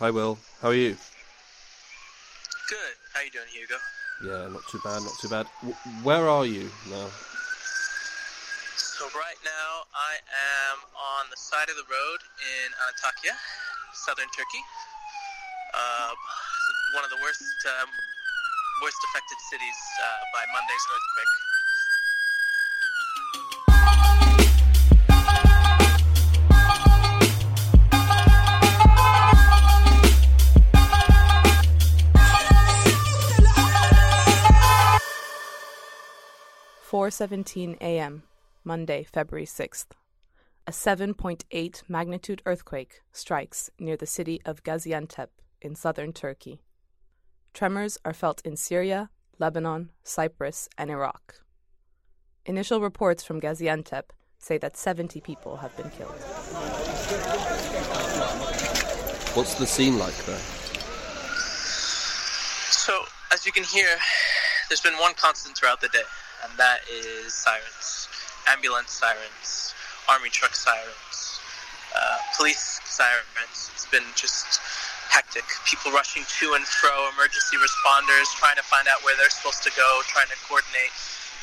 Hi, Will. How are you? Good. How you doing, Hugo? Yeah, not too bad, not too bad. W- where are you now? So right now I am on the side of the road in Antakya, southern Turkey. Uh, one of the worst, um, worst affected cities uh, by Monday's earthquake. Four seventeen a.m. Monday, February sixth. A 7.8 magnitude earthquake strikes near the city of Gaziantep in southern Turkey. Tremors are felt in Syria, Lebanon, Cyprus, and Iraq. Initial reports from Gaziantep say that 70 people have been killed. What's the scene like there? So, as you can hear, there's been one constant throughout the day, and that is sirens. Ambulance sirens, army truck sirens, uh, police sirens. It's been just hectic. People rushing to and fro, emergency responders trying to find out where they're supposed to go, trying to coordinate,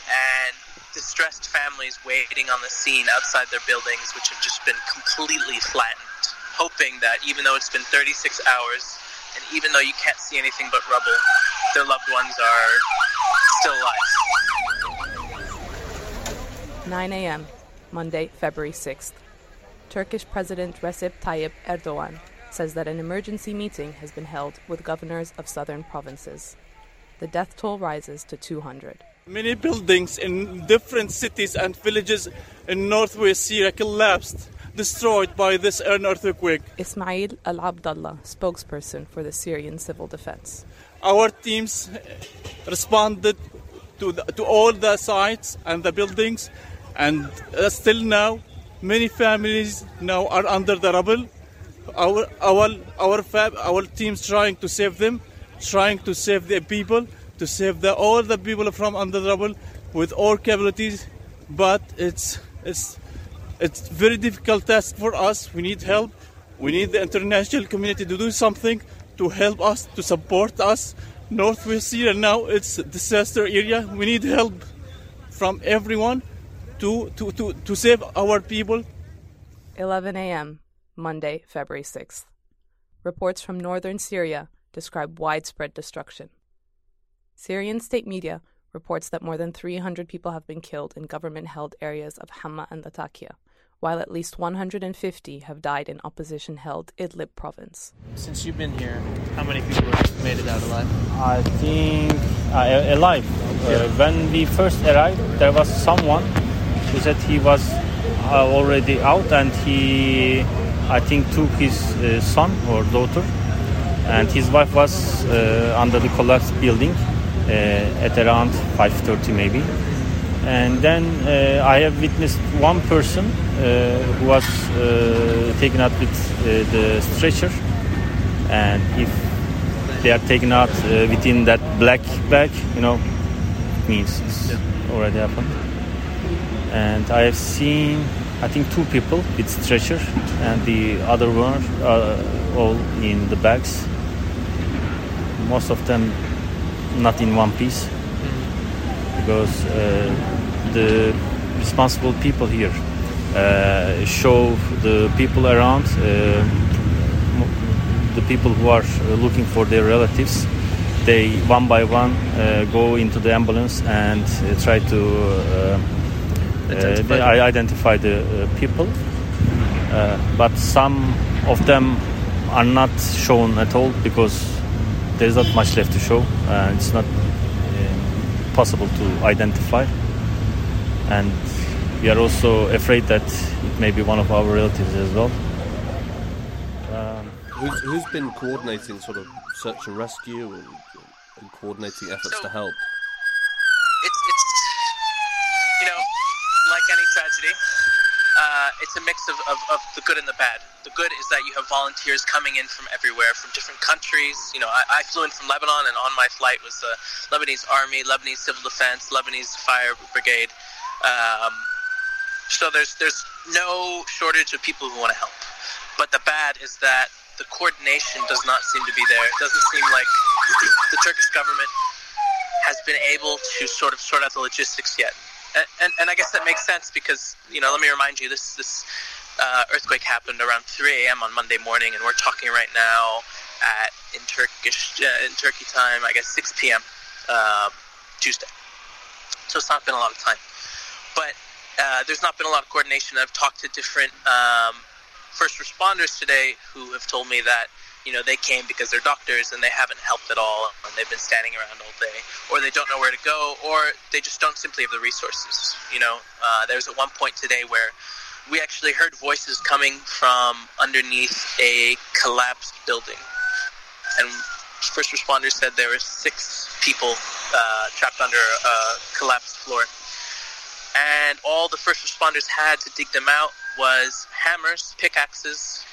and distressed families waiting on the scene outside their buildings, which have just been completely flattened, hoping that even though it's been 36 hours, and even though you can't see anything but rubble, their loved ones are still alive. 9 a.m., Monday, February 6th. Turkish President Recep Tayyip Erdogan says that an emergency meeting has been held with governors of southern provinces. The death toll rises to 200. Many buildings in different cities and villages in northwest Syria collapsed, destroyed by this earthquake. Ismail Al Abdallah, spokesperson for the Syrian Civil Defense. Our teams responded to, the, to all the sites and the buildings, and uh, still now, many families now are under the rubble. Our our our fab, our teams trying to save them, trying to save the people, to save the, all the people from under the rubble with all capabilities, but it's it's it's very difficult task for us. We need help. We need the international community to do something to help us, to support us. Northwest Syria now it's disaster area. We need help from everyone to, to, to, to save our people. 11 a.m., Monday, February 6th. Reports from northern Syria describe widespread destruction. Syrian state media reports that more than 300 people have been killed in government held areas of Hama and Latakia, while at least 150 have died in opposition held Idlib province. Since you've been here, how many people have made it out alive? I think uh, alive. Uh, when we first arrived, there was someone who said he was uh, already out and he, I think, took his uh, son or daughter, and his wife was uh, under the collapsed building uh, at around 5:30 maybe. And then uh, I have witnessed one person uh, who was uh, taken out with uh, the stretcher, and if they are taken out uh, within that black bag, you know, it means it's already happened. And I have seen, I think, two people with stretcher, and the other one uh, all in the bags. Most of them not in one piece because uh, the responsible people here uh, show the people around, uh, the people who are uh, looking for their relatives. They one by one uh, go into the ambulance and try to uh, Identify uh, they i- identify the uh, people. Uh, but some of them are not shown at all because there's not much left to show. Uh, it's not uh, possible to identify, and we are also afraid that it may be one of our relatives as well. Um, Who's, who's been coordinating sort of search and rescue and, and coordinating efforts So- to help? It's, it's you know, like uh, it's a mix of, of, of the good and the bad. The good is that you have volunteers coming in from everywhere, from different countries. You know, I, I flew in from Lebanon, and on my flight was the Lebanese Army, Lebanese Civil Defense, Lebanese Fire Brigade. Um, so there's there's no shortage of people who want to help. But the bad is that the coordination does not seem to be there. It doesn't seem like the Turkish government has been able to sort of sort out the logistics yet. And, and, I guess that makes sense because, you know, let me remind you, this, this uh, earthquake happened around 3 a.m. on Monday morning, and we're talking right now at, in Turkish, uh, in Turkey time, I guess 6 p.m. Uh, Tuesday. So it's not been a lot of time. But uh, there's not been a lot of coordination. I've talked to different um, first responders today who have told me that you know they came because they're doctors and they haven't helped at all and they've been standing around all day or they don't know where to go or they just don't simply have the resources you know? Uh, there was at one point today where we actually heard voices coming from underneath a collapsed building. And first responders said there were six people uh, trapped under a collapsed floor. And all the first responders had to dig them out was hammers, pickaxes,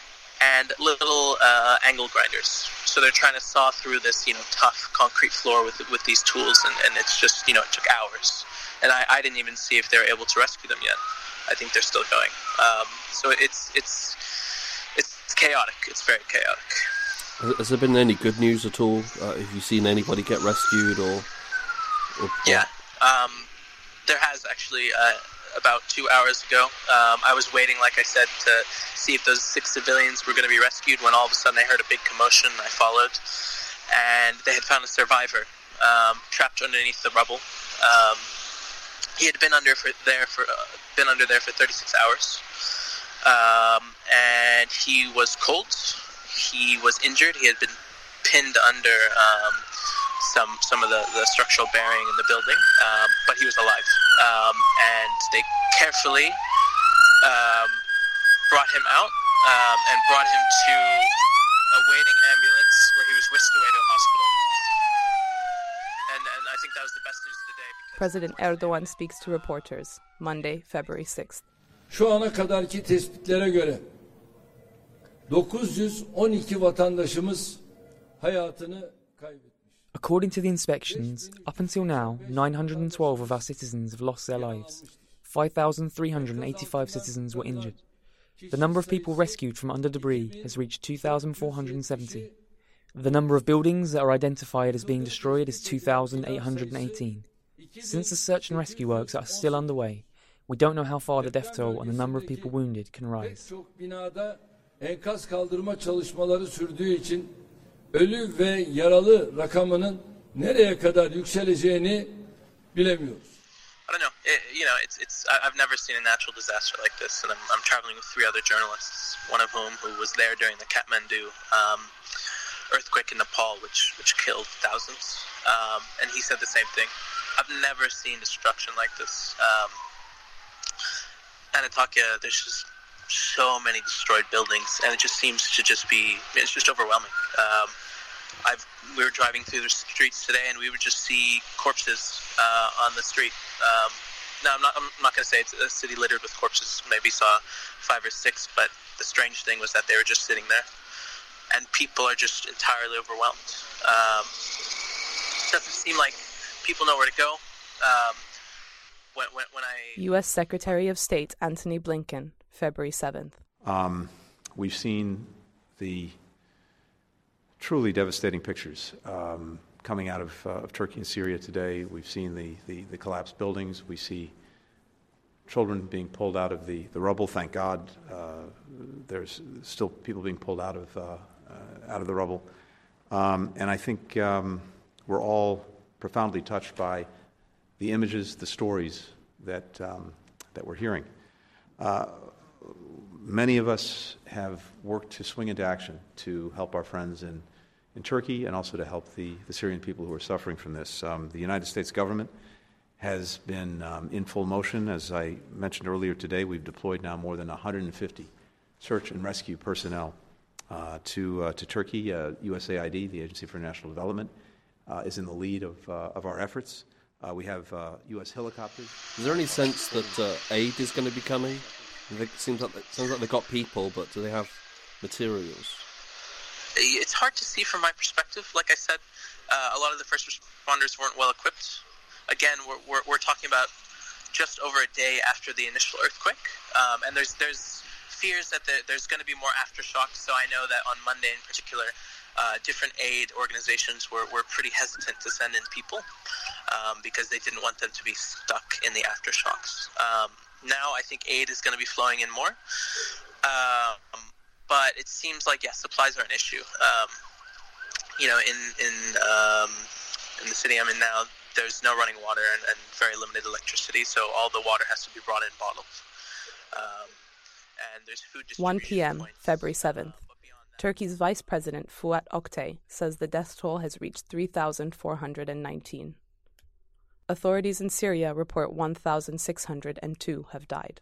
and little uh, angle grinders. So they're trying to saw through this, you know, tough concrete floor with with these tools, and, and it's just, you know, it took hours. And I, I didn't even see if they're able to rescue them yet. I think they're still going. Um, so it's it's it's chaotic. It's very chaotic. Has there been any good news at all? Uh, have you seen anybody get rescued or? or yeah, um, there has actually. Uh, about two hours ago. Um, I was waiting, like I said, to see if those six civilians were going to be rescued when all of a sudden I heard a big commotion. I followed, and they had found a survivor um, trapped underneath the rubble. Um, he had been under for there for uh, been under there for 36 hours, um, and he was cold. He was injured. He had been pinned under um, some some of the, the structural bearing in the building, um, but he was alive. Um, and they carefully um, brought him out um, and brought him to a waiting ambulance where he was whisked away to a hospital. And, and I think that was the best news of the day. President Erdogan speaks to reporters Monday, February 6th. Şu ana kadarki tespitlere göre 912 vatandaşımız hayatını kaybetti. According to the inspections, up until now, 912 of our citizens have lost their lives. 5,385 citizens were injured. The number of people rescued from under debris has reached 2,470. The number of buildings that are identified as being destroyed is 2,818. Since the search and rescue works are still underway, we don't know how far the death toll and the number of people wounded can rise. Ölü ve yaralı rakamının nereye kadar yükseleceğini bilemiyoruz. I don't know. It, you know, it's it's. I've never seen a natural disaster like this, and I'm, I'm traveling with three other journalists, one of whom who was there during the Kathmandu um, earthquake in Nepal, which which killed thousands. Um, and he said the same thing. I've never seen destruction like this. Um, Antakya, there's just so many destroyed buildings, and it just seems to just be. It's just overwhelming. Um, I've, we were driving through the streets today, and we would just see corpses uh, on the street. Um, no, I'm not. I'm not going to say it's a city littered with corpses. Maybe saw five or six, but the strange thing was that they were just sitting there, and people are just entirely overwhelmed. Um, doesn't seem like people know where to go. Um, when, when, when I U.S. Secretary of State Antony Blinken, February seventh. Um, we've seen the truly devastating pictures um, coming out of, uh, of, Turkey and Syria today. We've seen the, the, the, collapsed buildings. We see children being pulled out of the, the rubble. Thank God uh, there's still people being pulled out of, uh, out of the rubble. Um, and I think um, we're all profoundly touched by the images, the stories that, um, that we're hearing. Uh, many of us have worked to swing into action to help our friends in in Turkey and also to help the, the Syrian people who are suffering from this. Um, the United States government has been um, in full motion. As I mentioned earlier today, we've deployed now more than 150 search and rescue personnel uh, to, uh, to Turkey. Uh, USAID, the Agency for International Development, uh, is in the lead of, uh, of our efforts. Uh, we have U.S. helicopters. Is there any sense that aid is going to be coming? It seems like, it sounds like they've got people, but do they have materials? It's hard to see from my perspective. Like I said, uh, a lot of the first responders weren't well equipped. Again, we're, we're, we're talking about just over a day after the initial earthquake, um, and there's there's fears that there, there's going to be more aftershocks. So I know that on Monday in particular, uh, different aid organizations were, were pretty hesitant to send in people um, because they didn't want them to be stuck in the aftershocks. Um, now I think aid is going to be flowing in more. Um, but it seems like, yes, supplies are an issue. Um, you know, in, in, um, in the city I'm in now, there's no running water and, and, very limited electricity, so all the water has to be brought in bottles. Um, and there's food 1 p.m., February 7th. Turkey's Vice President Fuat Oktay says the death toll has reached 3,419. Authorities in Syria report 1,602 have died.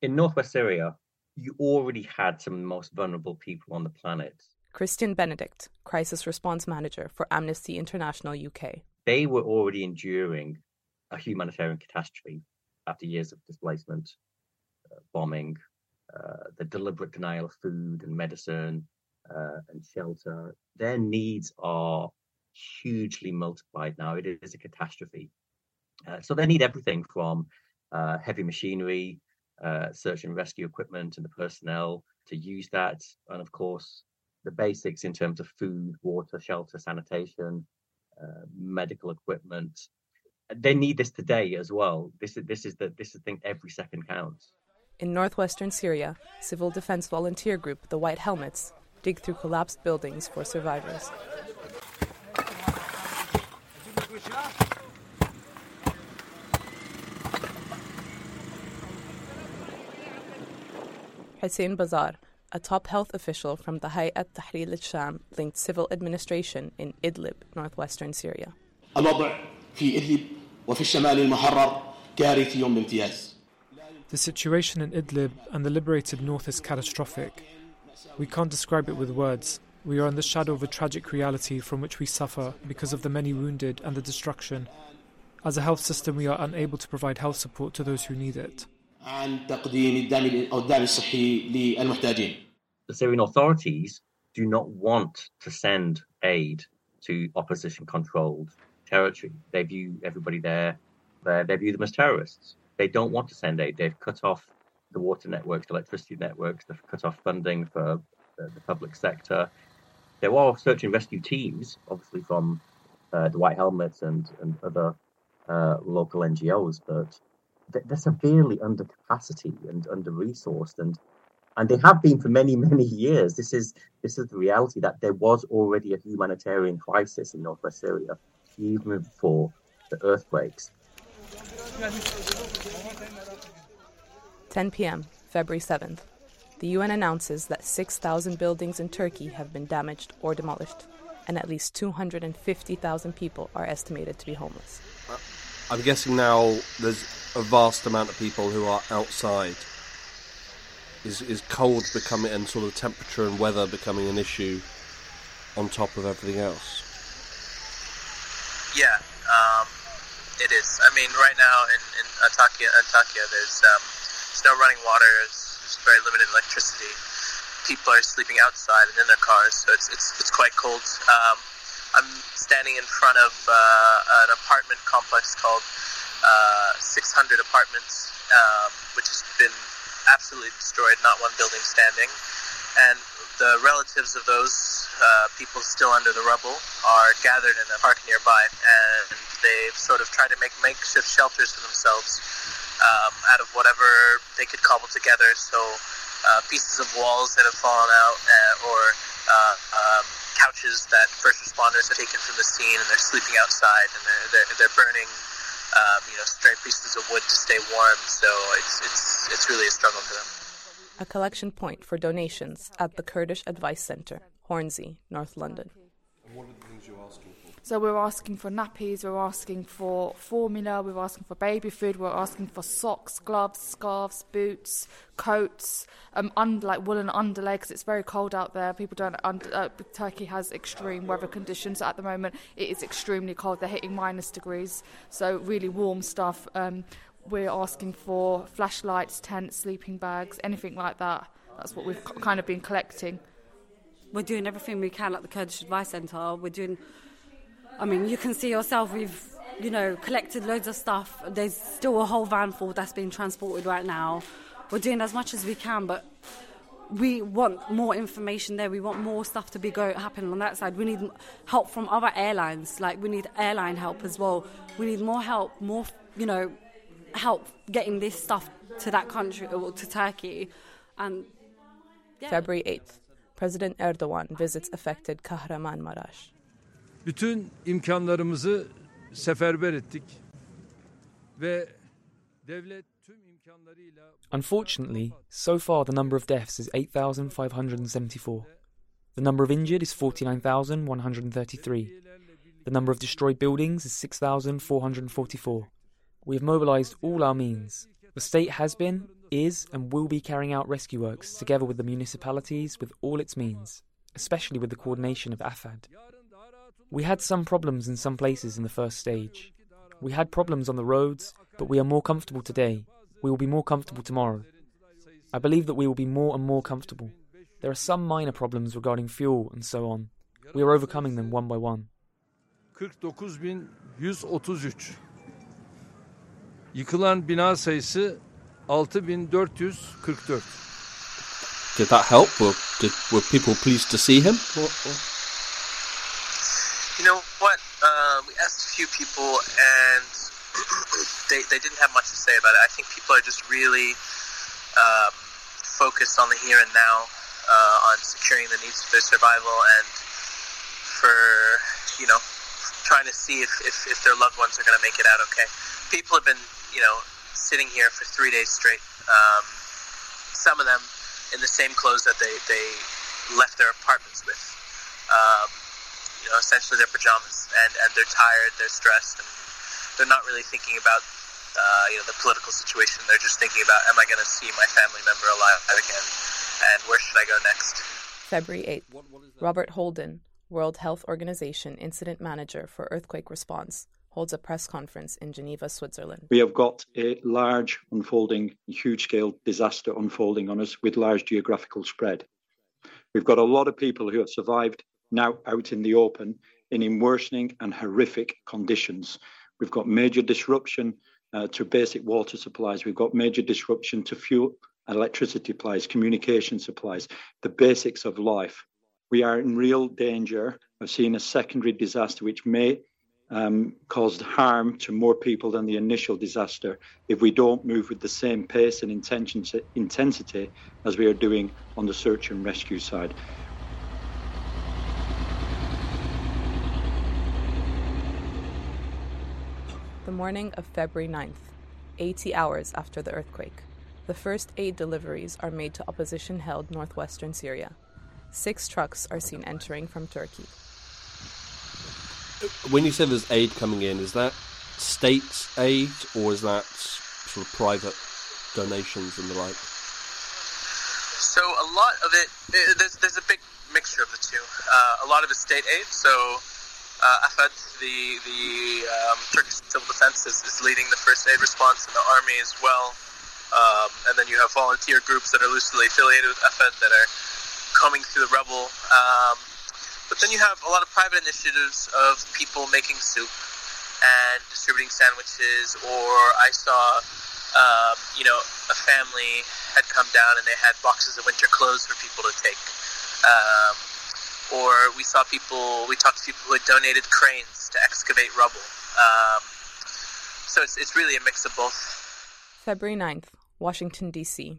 In northwest Syria, you already had some of the most vulnerable people on the planet. Kristyan Benedict, Crisis Response Manager for Amnesty International UK. They were already enduring a humanitarian catastrophe after years of displacement, uh, bombing, uh, the deliberate denial of food and medicine uh, and shelter. Their needs are hugely multiplied now. It is a catastrophe. Uh, so they need everything from uh, heavy machinery, uh, search and rescue equipment, and the personnel to use that, and of course the basics in terms of food, water, shelter, sanitation, uh, medical equipment. They need this today as well. This is this is the this is the thing. Every second counts. In northwestern Syria, civil defense volunteer group the White Helmets dig through collapsed buildings for survivors. Hussein Bazar, a top health official from the Hayat Tahrir al-Sham linked civil administration in Idlib, northwestern Syria. The situation in Idlib and the liberated north is catastrophic. We can't describe it with words. We are in the shadow of a tragic reality from which we suffer because of the many wounded and the destruction. As a health system, we are unable to provide health support to those who need it. The Syrian authorities do not want to send aid to opposition controlled territory. They view everybody there, they view them as terrorists they don't want to send aid. They've cut off the water networks, the electricity networks. They've cut off funding for the, the public sector. There are search and rescue teams, obviously from uh, the White Helmets and and other uh, local NGOs, but they're severely under capacity and under resourced, and and they have been for many many years. This is this is the reality that there was already a humanitarian crisis in northwest Syria even before the earthquakes. 10 p.m., February 7th. The UN announces that 6,000 buildings in Turkey have been damaged or demolished, and at least 250,000 people are estimated to be homeless. I'm guessing now there's a vast amount of people who are outside. Is, is cold becoming and sort of temperature and weather becoming an issue on top of everything else? Yeah, um, it is. I mean, right now in, in Antakya, Antakya there's um, no running water. There's very limited electricity. People are sleeping outside and in their cars, so it's it's, it's quite cold. Um, I'm standing in front of uh, an apartment complex called uh, 600 Apartments, um, which has been absolutely destroyed. Not one building standing, and the relatives of those uh, people still under the rubble are gathered in a park nearby, and they've sort of tried to make makeshift shelters for themselves um, out of whatever they could cobble together. So uh, pieces of walls that have fallen out, uh, or uh, um, couches that first responders have taken from the scene, and they're sleeping outside, and they're they're, they're burning. Um, you know, stray pieces of wood to stay warm. So it's it's it's really a struggle for them. A collection point for donations at the Kurdish Advice Centre, Hornsey, North London. So we're asking for nappies, we're asking for formula, we're asking for baby food, we're asking for socks, gloves, scarves, boots, coats, um, under, like woolen underlay because it's very cold out there. People don't. Under, uh, Turkey has extreme weather conditions at the moment. It is extremely cold. They're hitting minus degrees, so really warm stuff. Um, we're asking for flashlights, tents, sleeping bags, anything like that. That's what we've kind of been collecting. We're doing everything we can at the Kurdish Advice Centre. We're doing I mean, you can see yourself, we've, you know, collected loads of stuff. There's still a whole van full that's being transported right now. we're doing as much as we can, but we want more information there. We want more stuff to be go happening on that side. We need help from other airlines. Like we need airline help as well. We need more help, more you know, help getting this stuff to that country or to Turkey. And yeah. February 8th, President Erdogan visits affected Kahramanmaraş. Bütün imkanlarımızı seferber ettik ve devlet Unfortunately, so far the number of deaths is 8,574. The number of injured is 49,133. The number of destroyed buildings is 6,444. We have mobilized all our means. The state has been, is, and will be carrying out rescue works together with the municipalities with all its means, especially with the coordination of AFAD. We had some problems in some places in the first stage. We had problems on the roads, but we are more comfortable today. We will be more comfortable tomorrow. I believe that we will be more and more comfortable. There are some minor problems regarding fuel and so on. We are overcoming them one by one. 49.133 Yıkılan bina sayısı 6444. Did that help? Were, did, were people pleased to see him? You know what? Uh, we asked a few people, and they, they didn't have much to say about it. I think people are just really um, focused on the here and now, uh, on securing the needs of their survival, and for you know trying to see if, if, if their loved ones are going to make it out okay. People have been you know sitting here for three days straight. Um, some of them in the same clothes that they, they left their apartments with. Um, you know, essentially their pajamas, and, and they're tired, they're stressed, and they're not really thinking about uh, you know the political situation. They're just thinking about, am I going to see my family member alive again, and where should I go next? February 8th, Robert Holden, World Health Organization Incident Manager for Earthquake Response, holds a press conference in Geneva, Switzerland. We have got a large unfolding, huge scale disaster unfolding on us with large geographical spread. We've got a lot of people who have survived now out in the open in worsening and horrific conditions. We've got major disruption uh, to basic water supplies. We've got major disruption to fuel, electricity supplies, communication supplies, the basics of life. We are in real danger of seeing a secondary disaster which may um, cause harm to more people than the initial disaster if we don't move with the same pace and intensity as we are doing on the search and rescue side. Morning of February 9th, 80 hours after the earthquake. The first aid deliveries are made to opposition held northwestern Syria. Six trucks are seen entering from Turkey. When you say there's aid coming in, is that state aid or is that sort of private donations and the like? So a lot of it, there's, there's a big mixture of the two. Uh, a lot of it's state aid, so uh, the the um, Turkish civil defense, is, is, leading the first aid response, and the army as well. Um, and then you have volunteer groups that are loosely affiliated with AFAD that are combing through the rubble. Um, but then you have a lot of private initiatives of people making soup and distributing sandwiches. Or I saw, um, you know, a family had come down and they had boxes of winter clothes for people to take. Or we saw people, we talked to people who had donated cranes to excavate rubble. Um, so it's, it's really a mix of both. February 9th, Washington, D.C.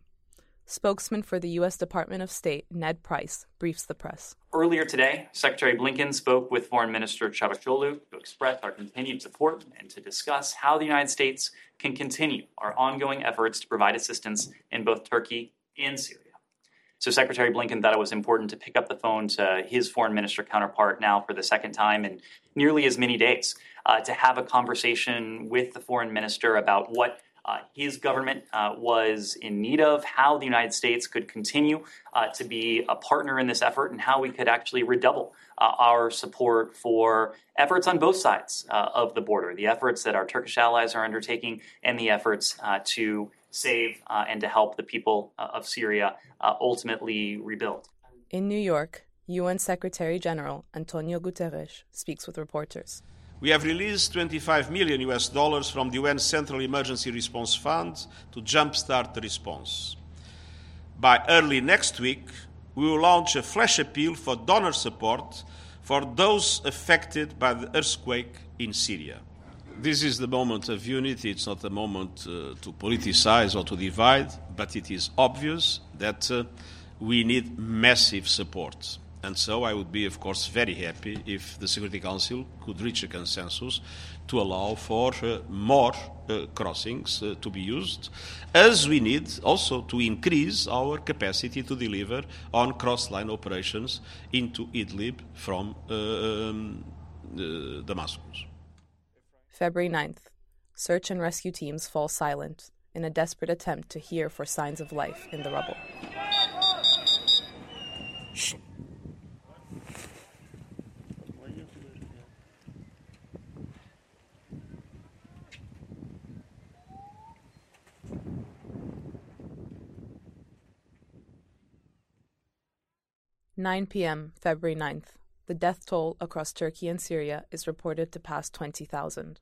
Spokesman for the U.S. Department of State, Ned Price, briefs the press. Earlier today, Secretary Blinken spoke with Foreign Minister Çavuşoğlu to express our continued support and to discuss how the United States can continue our ongoing efforts to provide assistance in both Turkey and Syria. So Secretary Blinken thought it was important to pick up the phone to his foreign minister counterpart now for the second time in nearly as many days uh, to have a conversation with the foreign minister about what uh, his government uh, was in need of, how the United States could continue uh, to be a partner in this effort, and how we could actually redouble uh, our support for efforts on both sides uh, of the border the efforts that our Turkish allies are undertaking, and the efforts to save uh, and to help the people uh, of Syria uh, ultimately rebuild. In New York, UN Secretary General Antonio Guterres speaks with reporters. We have released 25 million US dollars from the UN Central Emergency Response Fund to jumpstart the response. by early next week, we will launch a flash appeal for donor support for those affected by the earthquake in Syria. This is the moment of unity. It's not a moment uh, to politicize or to divide, but it is obvious that uh, we need massive support. And so I would be, of course, very happy if the Security Council could reach a consensus to allow for uh, more uh, crossings uh, to be used, as we need also to increase our capacity to deliver on cross-line operations into Idlib from uh, um, uh, Damascus. February 9th. Search and rescue teams fall silent in a desperate attempt to hear for signs of life in the rubble. Nine p.m., February 9th. The death toll across Turkey and Syria is reported to pass 20,000.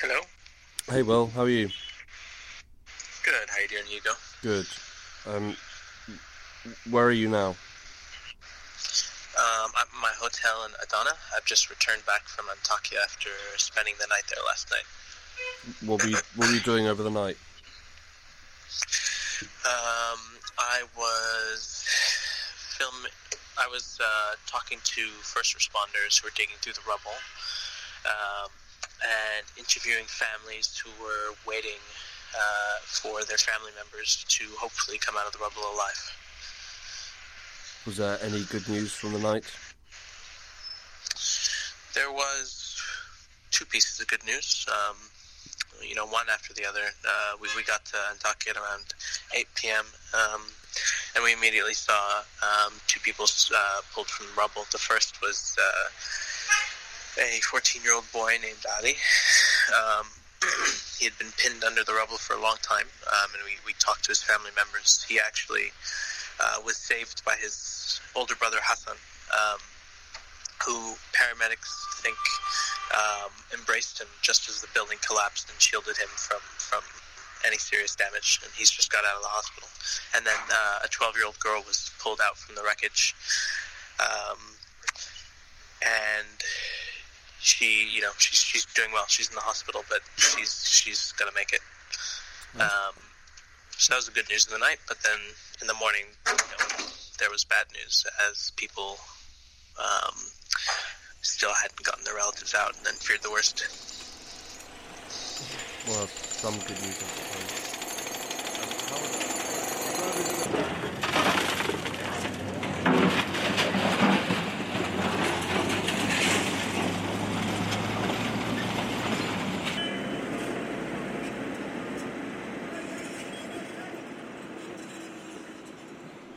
Hello. Hey, Will, how are you? Good. How are you doing, Hugo? Good. Um, where are you now? I'm at my hotel in Adana. I've just returned back from Antakya after spending the night there last night. What were you, what were you doing over the night? Um, I was filming. I was uh, talking to first responders who were digging through the rubble, um, and interviewing families who were waiting uh, for their family members to hopefully come out of the rubble alive. Was there any good news from the night? There was two pieces of good news. Um, you know, one after the other. Uh, we, we got to Antakya at around 8 p.m. Um, and we immediately saw um, two people uh, pulled from the rubble. The first was uh, a 14-year-old boy named Ali. Um, he had been pinned under the rubble for a long time, um, and we, we talked to his family members. He actually uh, was saved by his older brother Hassan, um, who paramedics think um, embraced him just as the building collapsed and shielded him from from any serious damage. And he's just got out of the hospital. And then uh, a 12 year old girl was pulled out from the wreckage, um, and she, you know, she's she's doing well. She's in the hospital, but she's she's gonna make it. Um, so that was the good news of the night. But then in the morning, you know, there was bad news as people um, still hadn't gotten their relatives out and then feared the worst. Well, some good news, I.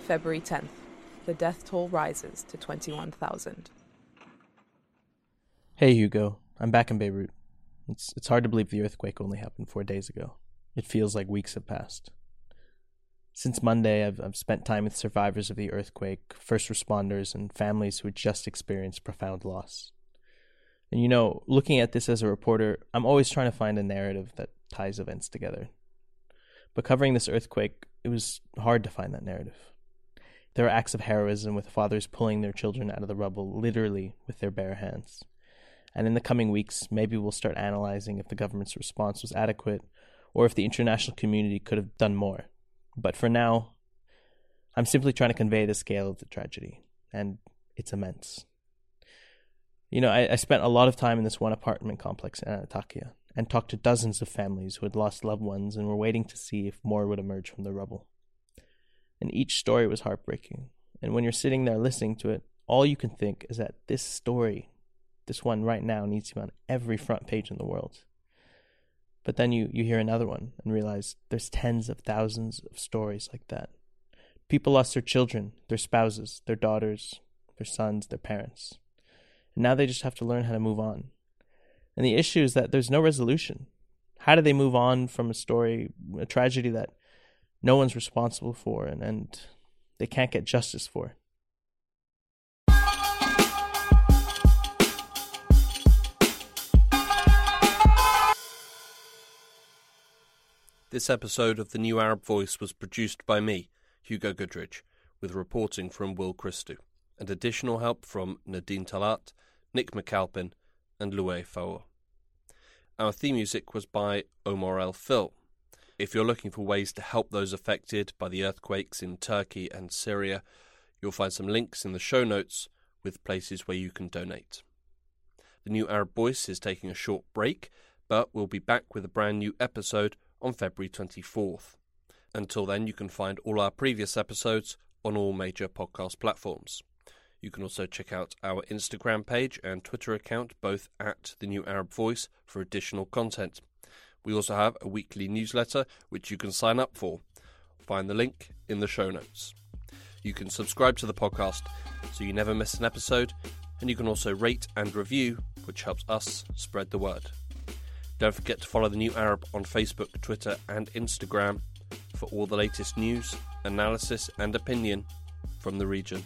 February 10th. The death toll rises to 21,000. Hey Hugo, I'm back in Beirut. It's it's hard to believe the earthquake only happened four days ago. It feels like weeks have passed. Since Monday, I've I've spent time with survivors of the earthquake, first responders, and families who just experienced profound loss. And you know, looking at this as a reporter, I'm always trying to find a narrative that ties events together. But covering this earthquake, it was hard to find that narrative. There are acts of heroism with fathers pulling their children out of the rubble, literally with their bare hands. And in the coming weeks, maybe we'll start analyzing if the government's response was adequate or if the international community could have done more. But for now, I'm simply trying to convey the scale of the tragedy, and it's immense. You know, I, I spent a lot of time in this one apartment complex in Antakya and talked to dozens of families who had lost loved ones and were waiting to see if more would emerge from the rubble. And each story was heartbreaking. And when you're sitting there listening to it, all you can think is that this story this one right now needs to be on every front page in the world. But then you, you hear another one and realize there's tens of thousands of stories like that. People lost their children, their spouses, their daughters, their sons, their parents. And now they just have to learn how to move on. And the issue is that there's no resolution. How do they move on from a story, a tragedy that no one's responsible for and, and they can't get justice for? This episode of The New Arab Voice was produced by me, Hugo Goodridge, with reporting from Will Christou, and additional help from Nadine Talat, Nick McAlpin, and Louis Faur. Our theme music was by Omar al-Fil. If you're looking for ways to help those affected by the earthquakes in Turkey and Syria, you'll find some links in the show notes with places where you can donate. The New Arab Voice is taking a short break, but we'll be back with a brand new episode on February 24th. Until then, you can find all our previous episodes on all major podcast platforms. You can also check out our Instagram page and Twitter account, both at The New Arab Voice, for additional content. We also have a weekly newsletter which you can sign up for. Find the link in the show notes. You can subscribe to the podcast so you never miss an episode, and you can also rate and review, which helps us spread the word. Don't forget to follow the New Arab on Facebook, Twitter, and Instagram for all the latest news, analysis, and opinion from the region.